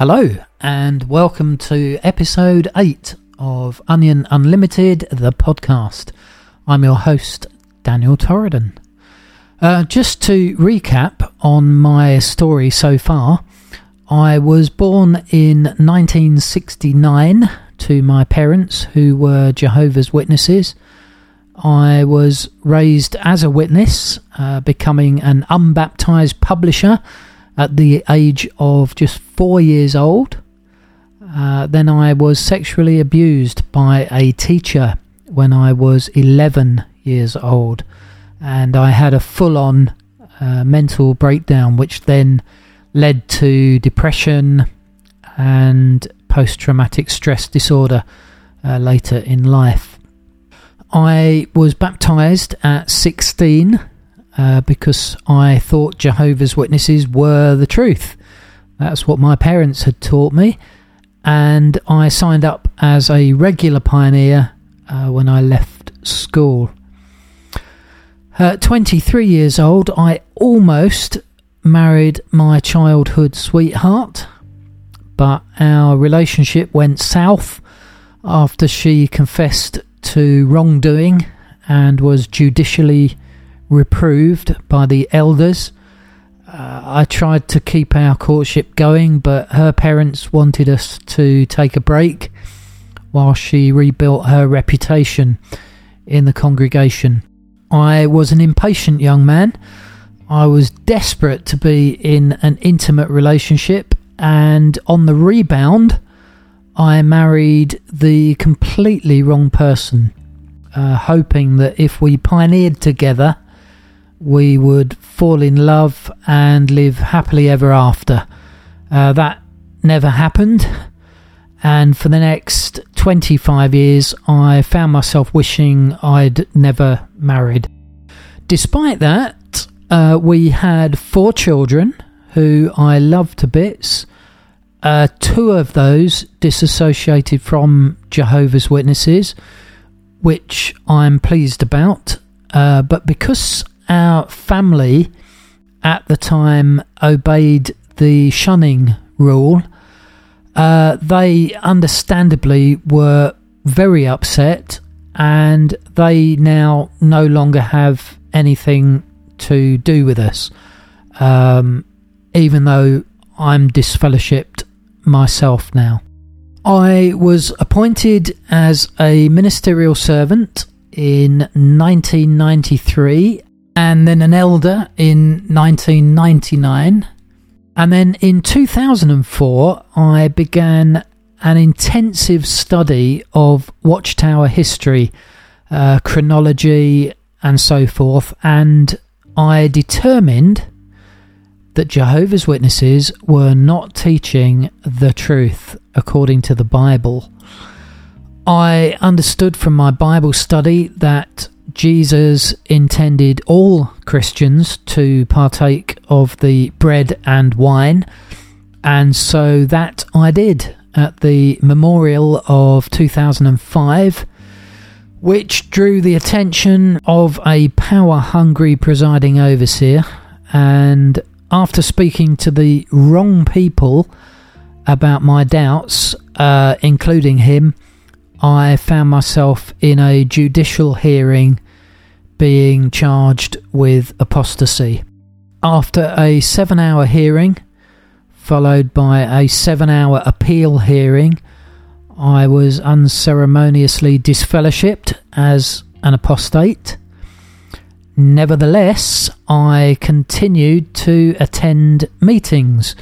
Hello, and welcome to episode 8 of Onion Unlimited, the podcast. I'm your host, Daniel Torridon. Uh, just to recap on my story so far, I was born in 1969 to my parents, who were Jehovah's Witnesses. I was raised as a witness, uh, becoming an unbaptized publisher at the age of just four years old. Uh, then I was sexually abused by a teacher when I was 11 years old, and I had a full on uh, mental breakdown, which then led to depression and post traumatic stress disorder uh, later in life. I was baptized at 16 uh, because I thought Jehovah's Witnesses were the truth. That's what my parents had taught me, and I signed up as a regular pioneer uh, when I left school. At 23 years old, I almost married my childhood sweetheart, but our relationship went south after she confessed to wrongdoing and was judicially reproved by the elders. Uh, I tried to keep our courtship going, but her parents wanted us to take a break while she rebuilt her reputation in the congregation. I was an impatient young man. I was desperate to be in an intimate relationship, and on the rebound, I married the completely wrong person, uh, hoping that if we pioneered together, we would fall in love and live happily ever after. Uh, that never happened, and for the next 25 years, I found myself wishing I'd never married. Despite that, uh, we had four children who I loved to bits. Uh, two of those disassociated from Jehovah's Witnesses, which I'm pleased about. Uh, but because our family at the time obeyed the shunning rule, uh, they understandably were very upset and they now no longer have anything to do with us. Um, even though I'm disfellowshipped myself now. I was appointed as a ministerial servant in 1993 and then an elder in 1999. And then in 2004, I began an intensive study of Watchtower history, uh, chronology, and so forth. And I determined that Jehovah's Witnesses were not teaching the truth according to the Bible. I understood from my Bible study that Jesus intended all Christians to partake of the bread and wine, and so that I did at the memorial of 2005, which drew the attention of a power hungry presiding overseer. And after speaking to the wrong people about my doubts, uh, including him, I found myself in a judicial hearing being charged with apostasy. After a seven hour hearing, followed by a seven hour appeal hearing, I was unceremoniously disfellowshipped as an apostate. Nevertheless, I continued to attend meetings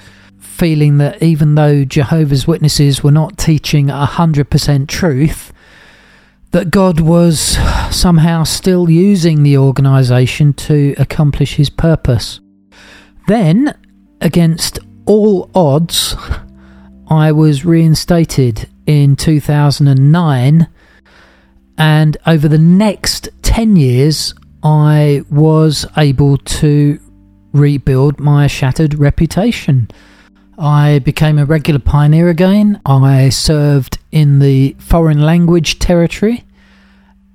feeling that even though Jehovah's Witnesses were not teaching 100% truth, that God was somehow still using the organisation to accomplish his purpose. Then, against all odds, I was reinstated in 2009, and over the next 10 years, I was able to rebuild my shattered reputation. I became a regular pioneer again. I served in the foreign language territory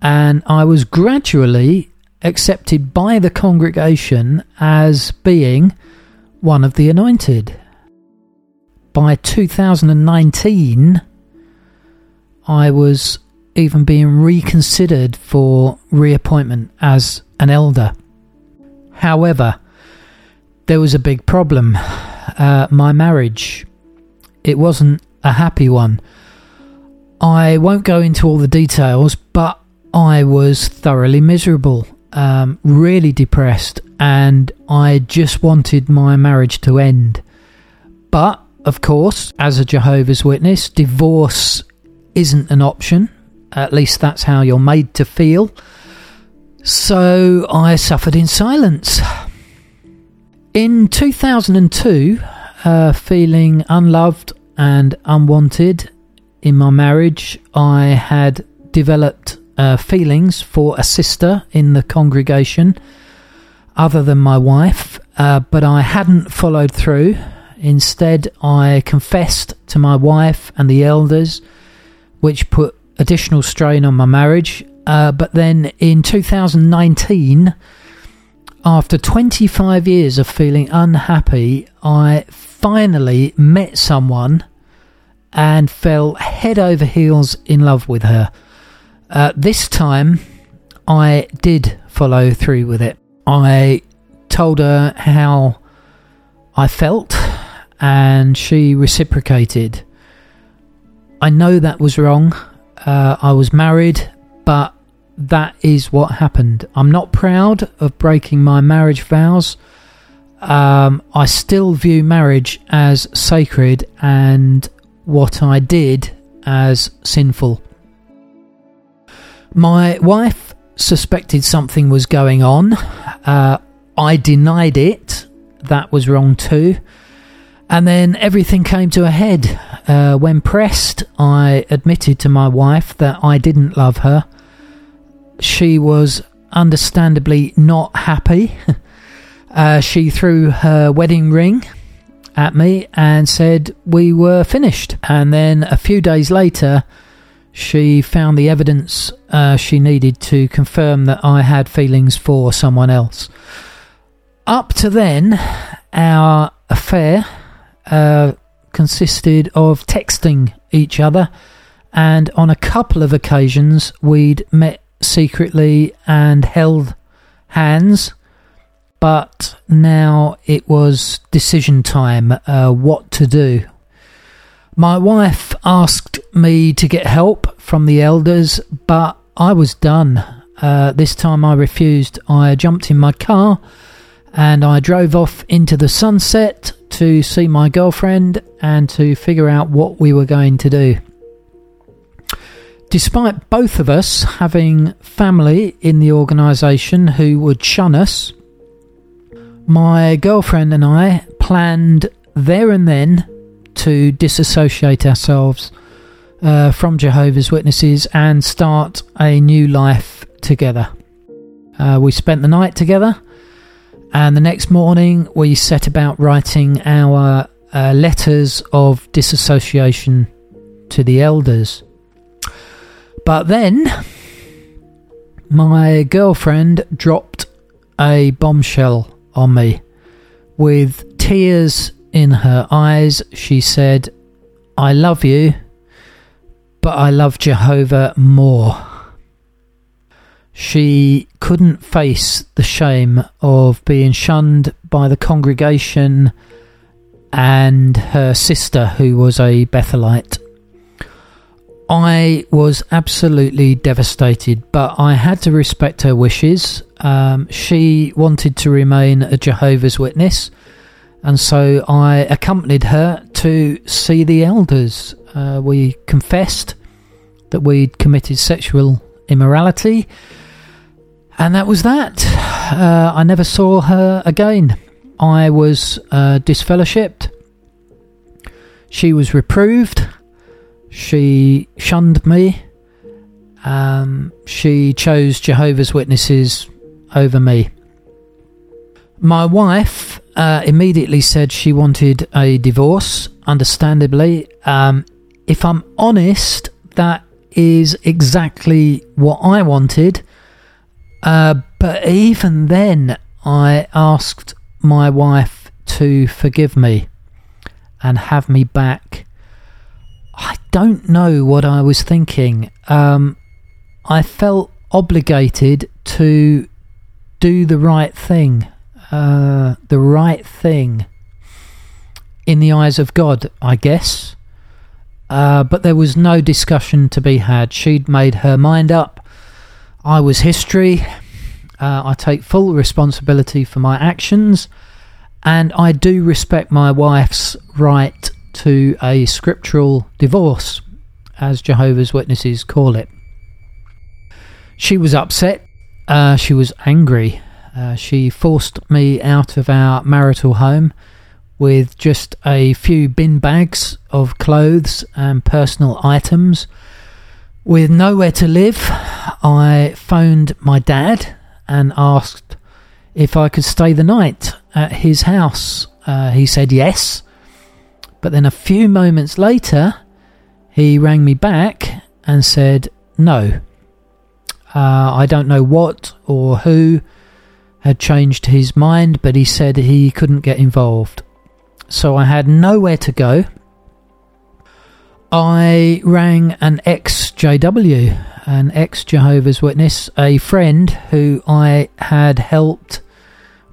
and I was gradually accepted by the congregation as being one of the anointed. by 2019, I was even being reconsidered for reappointment as an elder. However, there was a big problem. Uh, my marriage, it wasn't a happy one. I won't go into all the details, but I was thoroughly miserable, um, really depressed, and I just wanted my marriage to end. But, of course, as a Jehovah's Witness, divorce isn't an option. At least that's how you're made to feel. So I suffered in silence. In 2002, uh, feeling unloved and unwanted in my marriage, I had developed uh, feelings for a sister in the congregation other than my wife, uh, but I hadn't followed through. Instead, I confessed to my wife and the elders, which put additional strain on my marriage. Uh, but then in 2019, after 25 years of feeling unhappy, I finally met someone and fell head over heels in love with her. Uh, this time, I did follow through with it. I told her how I felt, and she reciprocated. I know that was wrong. Uh, I was married, but that is what happened. I'm not proud of breaking my marriage vows. Um, I still view marriage as sacred and what I did as sinful. My wife suspected something was going on. Uh, I denied it. That was wrong too. And then everything came to a head. Uh, when pressed, I admitted to my wife that I didn't love her. She was understandably not happy. uh, she threw her wedding ring at me and said we were finished. And then a few days later, she found the evidence uh, she needed to confirm that I had feelings for someone else. Up to then, our affair uh, consisted of texting each other, and on a couple of occasions we'd met secretly and held hands. But now it was decision time uh, what to do. My wife asked me to get help from the elders, but I was done. Uh, this time I refused. I jumped in my car and I drove off into the sunset to see my girlfriend and to figure out what we were going to do. Despite both of us having family in the organisation who would shun us, my girlfriend and I planned there and then to disassociate ourselves uh, from Jehovah's Witnesses and start a new life together. Uh, we spent the night together and the next morning, we set about writing our uh, letters of disassociation to the elders. But then, my girlfriend dropped a bombshell on me. With tears in her eyes, she said, I love you, but I love Jehovah more. She couldn't face the shame of being shunned by the congregation and her sister, who was a Bethelite. I was absolutely devastated, but I had to respect her wishes. Um, she wanted to remain a Jehovah's Witness, and so I accompanied her to see the elders. Uh, we confessed that we'd committed sexual immorality and that was that. Uh, I never saw her again. I was uh, disfellowshipped. She was reproved. She shunned me. Um, she chose Jehovah's Witnesses over me. My wife uh, immediately said she wanted a divorce, understandably. Um, if I'm honest, that is exactly what I wanted. Uh, but even then, I asked my wife to forgive me. and have me back. I don't know what I was thinking. Um, I felt obligated to do the right thing. Uh, the right thing in the eyes of God, I guess. Uh, but there was no discussion to be had. She'd made her mind up. I was history. Uh, I take full responsibility for my actions, and I do respect my wife's right to a scriptural divorce, as Jehovah's Witnesses call it. She was upset. Uh, she was angry. Uh, she forced me out of our marital home with just a few bin bags of clothes and personal items. With nowhere to live, I phoned my dad and asked if I could stay the night at his house. Uh, he said yes, but then a few moments later, he rang me back and said no. Uh, I don't know what or who had changed his mind, but he said he couldn't get involved so I had nowhere to go. I rang an ex JW, an ex Jehovah's Witness, a friend who I had helped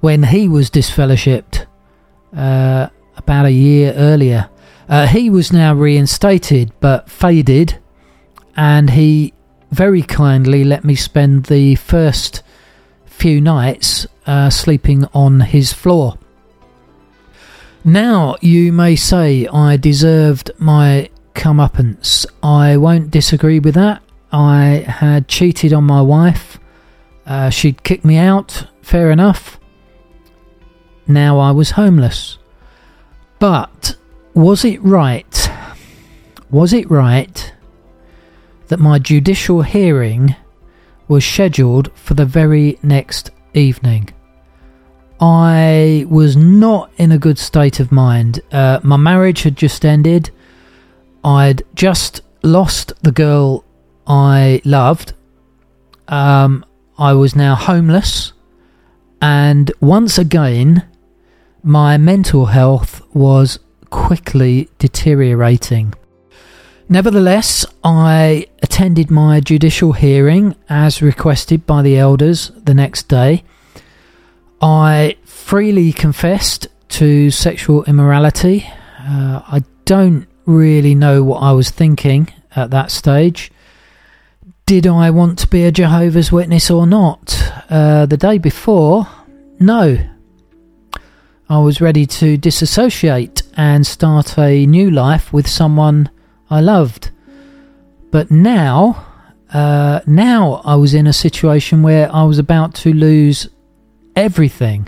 when he was disfellowshipped uh, about a year earlier. Uh, he was now reinstated but faded, and he very kindly let me spend the first few nights uh, sleeping on his floor. Now you may say I deserved my comeuppance. I won't disagree with that. I had cheated on my wife. Uh, she'd kicked me out. Fair enough. Now I was homeless. But was it right? Was it right that my judicial hearing was scheduled for the very next evening? I was not in a good state of mind. Uh, my marriage had just ended. I'd just lost the girl I loved. Um, I was now homeless. And once again, my mental health was quickly deteriorating. Nevertheless, I attended my judicial hearing as requested by the elders the next day. I freely confessed to sexual immorality. Uh, I don't really know what I was thinking at that stage. Did I want to be a Jehovah's Witness or not? Uh, the day before, no. I was ready to disassociate and start a new life with someone I loved. But now, uh, now I was in a situation where I was about to lose everything.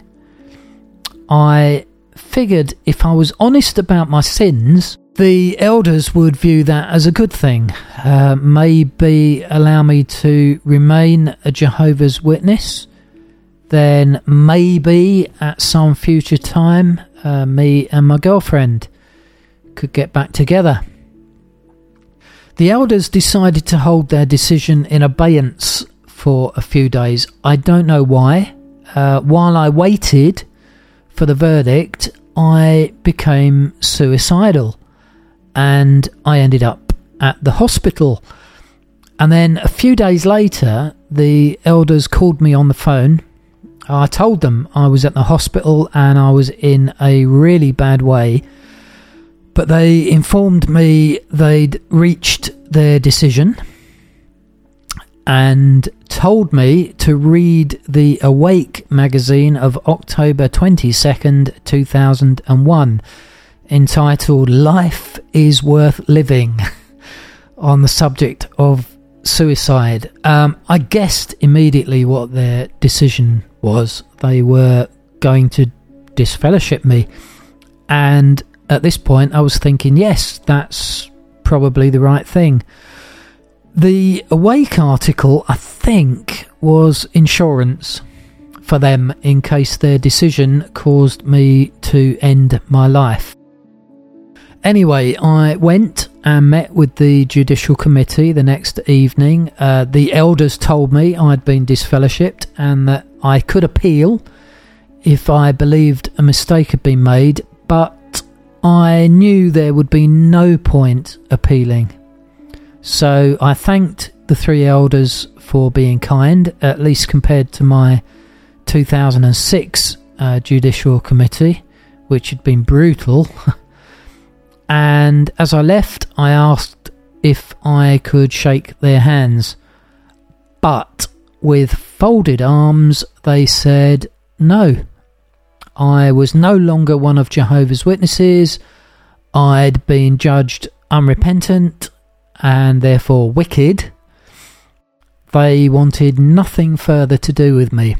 I figured if I was honest about my sins, the elders would view that as a good thing. Uh, maybe allow me to remain a Jehovah's Witness. Then maybe at some future time, uh, me and my girlfriend could get back together. The elders decided to hold their decision in abeyance for a few days. I don't know why. Uh, while I waited for the verdict, I became suicidal and I ended up at the hospital. And then a few days later, the elders called me on the phone. I told them I was at the hospital and I was in a really bad way. But they informed me they'd reached their decision and told me to read the Awake magazine of October 22nd, 2001, entitled Life is Worth Living, on the subject of suicide. Um, I guessed immediately what their decision was. They were going to disfellowship me. And at this point, I was thinking, yes, that's probably the right thing. The Awake article, I think, was insurance for them in case their decision caused me to end my life. Anyway, I went and met with the judicial committee the next evening. Uh, the elders told me I'd been disfellowshipped and that I could appeal if I believed a mistake had been made, but I knew there would be no point appealing. So I thanked the three elders for being kind, at least compared to my 2006 uh, judicial committee, which had been brutal. and as I left, I asked if I could shake their hands. But with folded arms, they said no. I was no longer one of Jehovah's Witnesses. I'd been judged unrepentant and therefore wicked. They wanted nothing further to do with me.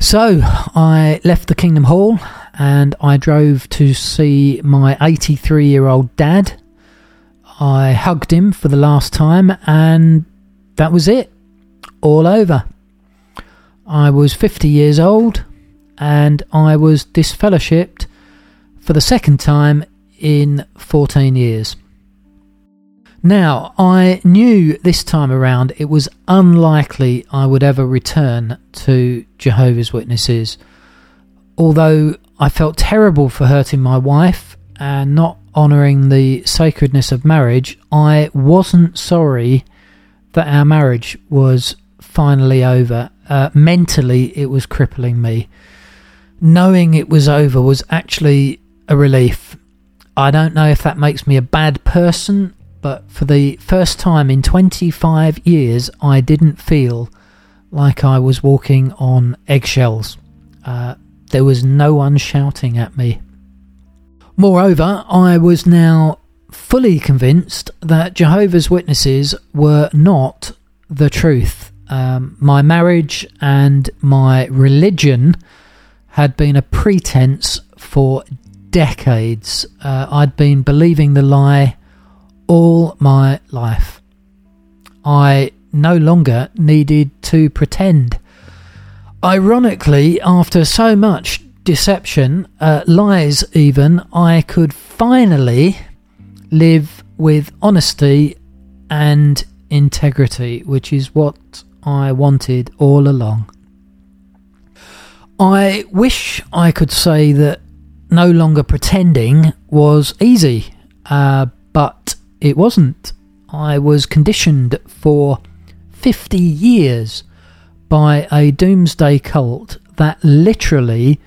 So I left the Kingdom Hall and I drove to see my 83 year old dad. I hugged him for the last time and that was it. All over. I was 50 years old and I was disfellowshipped for the second time in 14 years. Now, I knew this time around it was unlikely I would ever return to Jehovah's Witnesses. Although I felt terrible for hurting my wife and not honouring the sacredness of marriage, I wasn't sorry that our marriage was finally over. Uh, mentally, it was crippling me. Knowing it was over was actually a relief. I don't know if that makes me a bad person but for the first time in 25 years, I didn't feel like I was walking on eggshells. Uh, there was no one shouting at me. Moreover, I was now fully convinced that Jehovah's Witnesses were not the truth. Um, my marriage and my religion had been a pretense for decades. Uh, I'd been believing the lie all my life. I no longer needed to pretend. Ironically, after so much deception, uh, lies even, I could finally live with honesty and integrity, which is what I wanted all along. I wish I could say that no longer pretending was easy, uh, but it wasn't. I was conditioned for 50 years by a doomsday cult that literally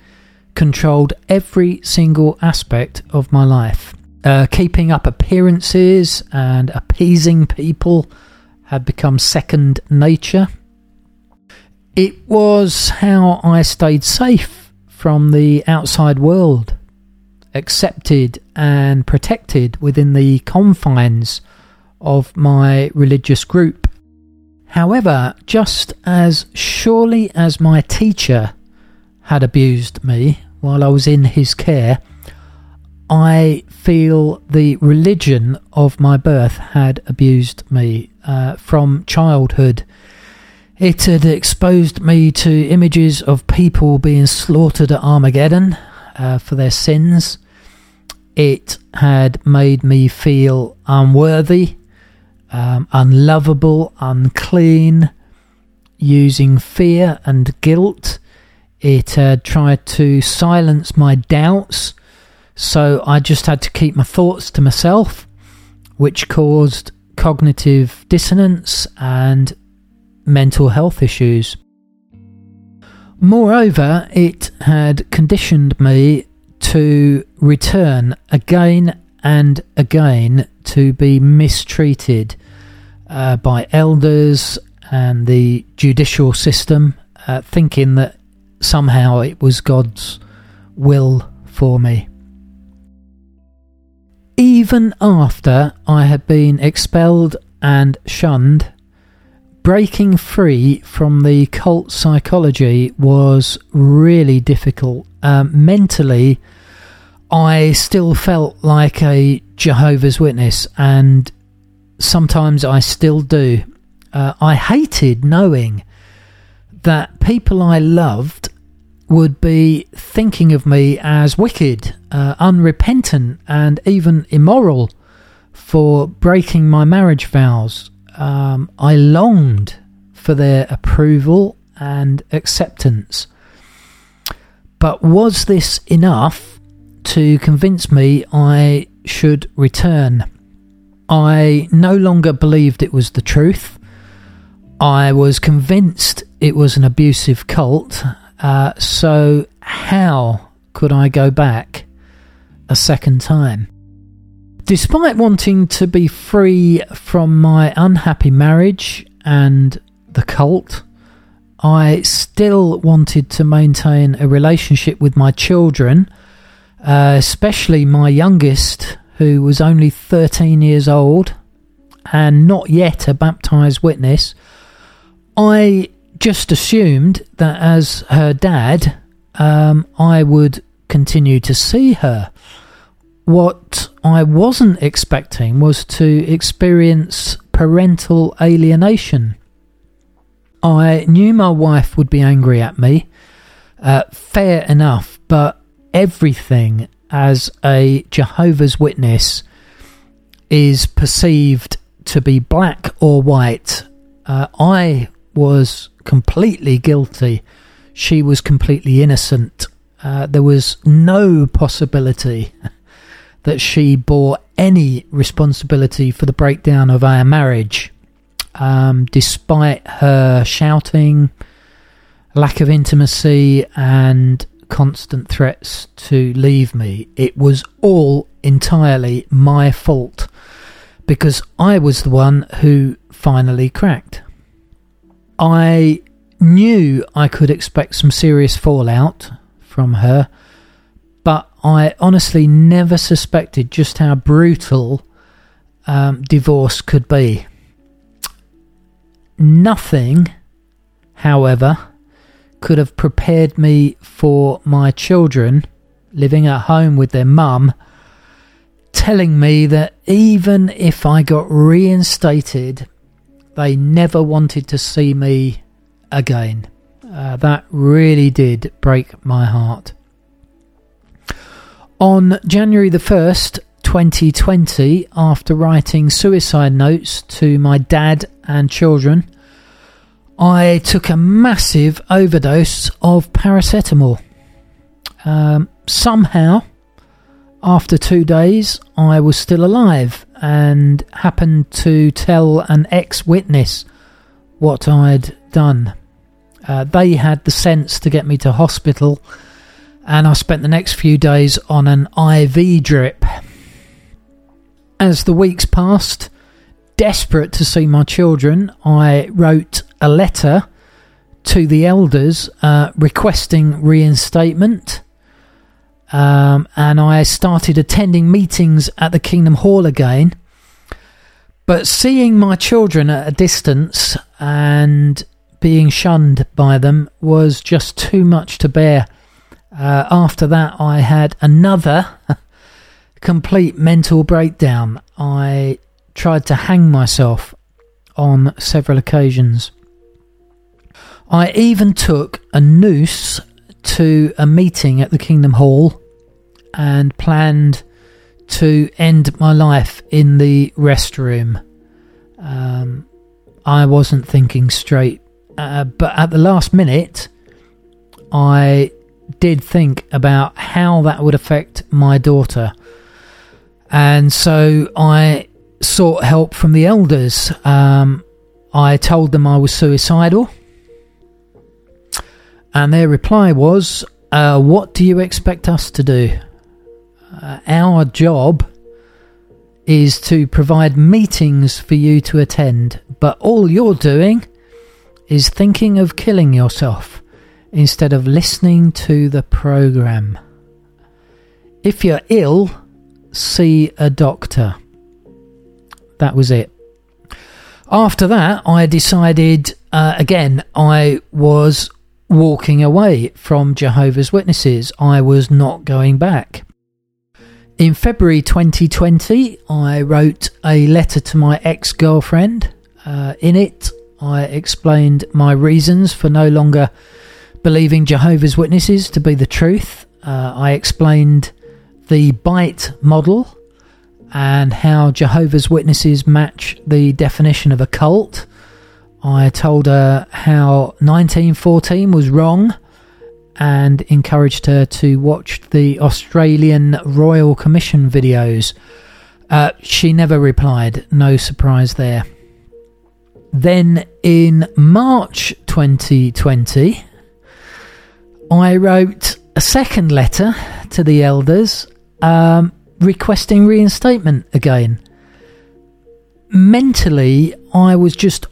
controlled every single aspect of my life. Uh, keeping up appearances and appeasing people had become second nature. It was how I stayed safe from the outside world accepted and protected within the confines of my religious group. However, just as surely as my teacher had abused me while I was in his care, I feel the religion of my birth had abused me uh, from childhood. It had exposed me to images of people being slaughtered at Armageddon uh, for their sins it had made me feel unworthy, um, unlovable, unclean, using fear and guilt. It had tried to silence my doubts, so I just had to keep my thoughts to myself, which caused cognitive dissonance and mental health issues. Moreover, it had conditioned me to return again and again to be mistreated uh, by elders and the judicial system, uh, thinking that somehow it was God's will for me. Even after I had been expelled and shunned, breaking free from the cult psychology was really difficult. Um, mentally, I still felt like a Jehovah's Witness, and sometimes I still do. Uh, I hated knowing that people I loved would be thinking of me as wicked, uh, unrepentant, and even immoral for breaking my marriage vows. Um, I longed for their approval and acceptance. But was this enough to convince me I should return. I no longer believed it was the truth. I was convinced it was an abusive cult. Uh, so, how could I go back a second time? Despite wanting to be free from my unhappy marriage and the cult, I still wanted to maintain a relationship with my children, uh, especially my youngest, who was only 13 years old and not yet a baptized witness. I just assumed that as her dad, um, I would continue to see her. What I wasn't expecting was to experience parental alienation. I knew my wife would be angry at me. Uh, fair enough, but everything as a Jehovah's Witness is perceived to be black or white. Uh, I was completely guilty. She was completely innocent. Uh, there was no possibility that she bore any responsibility for the breakdown of our marriage um, despite her shouting, lack of intimacy, and constant threats to leave me. It was all entirely my fault because I was the one who finally cracked. I knew I could expect some serious fallout from her, but I honestly never suspected just how brutal um, divorce could be. Nothing, however, could have prepared me for my children living at home with their mum telling me that even if I got reinstated, they never wanted to see me again. Uh, that really did break my heart. On January the 1st, 2020, after writing suicide notes to my dad and children, I took a massive overdose of paracetamol. Um, somehow, after two days, I was still alive and happened to tell an ex witness what I'd done. Uh, they had the sense to get me to hospital, and I spent the next few days on an IV drip. As the weeks passed, desperate to see my children, I wrote a letter to the elders uh, requesting reinstatement. Um, and I started attending meetings at the Kingdom Hall again. But seeing my children at a distance and being shunned by them was just too much to bear. Uh, after that, I had another complete mental breakdown. I tried to hang myself on several occasions. I even took a noose to a meeting at the Kingdom Hall and planned to end my life in the restroom. Um, I wasn't thinking straight, uh, but at the last minute, I did think about how that would affect my daughter. And so I sought help from the elders. Um, I told them I was suicidal, and their reply was, uh, What do you expect us to do? Uh, our job is to provide meetings for you to attend, but all you're doing is thinking of killing yourself instead of listening to the program. If you're ill, see a doctor that was it. After that, I decided uh, again, I was walking away from Jehovah's Witnesses. I was not going back. In February 2020, I wrote a letter to my ex girlfriend. Uh, in it, I explained my reasons for no longer believing Jehovah's Witnesses to be the truth. Uh, I explained the bite model and how Jehovah's Witnesses match the definition of a cult. I told her how 1914 was wrong and encouraged her to watch the Australian Royal Commission videos. Uh, she never replied, no surprise there. Then in March 2020, I wrote a second letter to the elders um, requesting reinstatement again. Mentally, I was just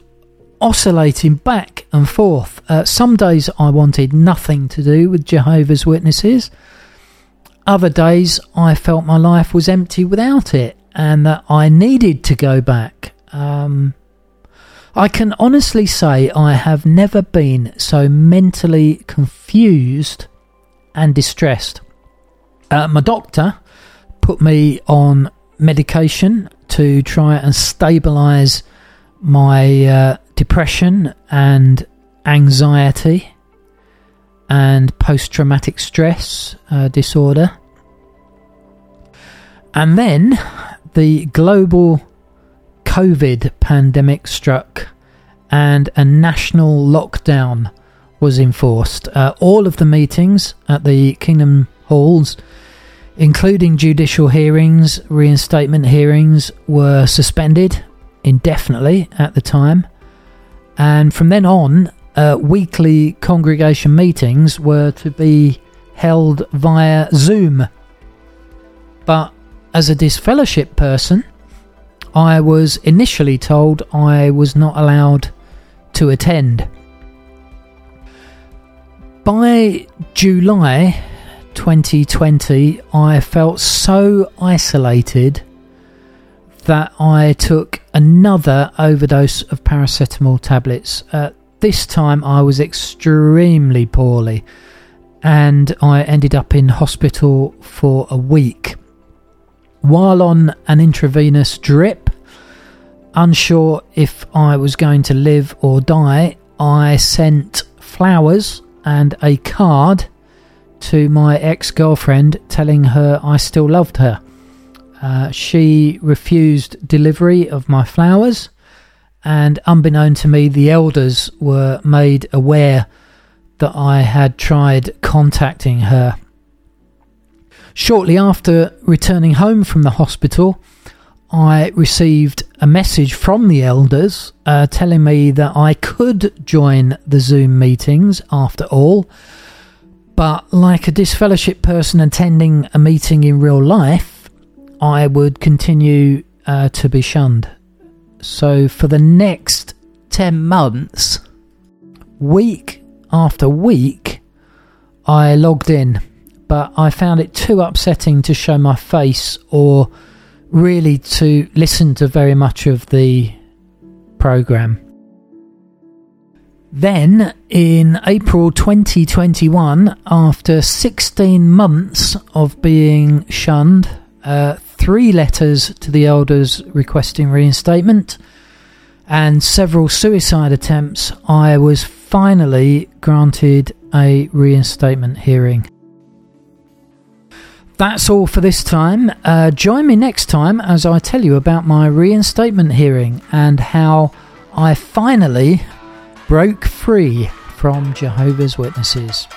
oscillating back and forth. Uh, some days I wanted nothing to do with Jehovah's Witnesses. Other days I felt my life was empty without it and that I needed to go back. Um, I can honestly say I have never been so mentally confused and distressed. Uh, my doctor put me on medication to try and stabilize my uh, depression and anxiety and post traumatic stress uh, disorder. And then the global COVID pandemic struck and a national lockdown was enforced. Uh, all of the meetings at the Kingdom Halls, including judicial hearings, reinstatement hearings, were suspended indefinitely at the time. And from then on, uh, weekly congregation meetings were to be held via Zoom. But as a disfellowship person, I was initially told I was not allowed to attend. By July 2020, I felt so isolated that I took another overdose of paracetamol tablets. Uh, this time I was extremely poorly and I ended up in hospital for a week. While on an intravenous drip, unsure if I was going to live or die, I sent flowers and a card to my ex girlfriend telling her I still loved her. Uh, she refused delivery of my flowers, and unbeknown to me, the elders were made aware that I had tried contacting her. Shortly after returning home from the hospital, I received a message from the elders uh, telling me that I could join the Zoom meetings after all, but like a disfellowship person attending a meeting in real life, I would continue uh, to be shunned. So for the next 10 months, week after week, I logged in, but I found it too upsetting to show my face or really to listen to very much of the program. Then, in April 2021, after 16 months of being shunned, uh, three letters to the elders requesting reinstatement and several suicide attempts, I was finally granted a reinstatement hearing. That's all for this time. Uh, join me next time as I tell you about my reinstatement hearing and how I finally broke free from Jehovah's Witnesses.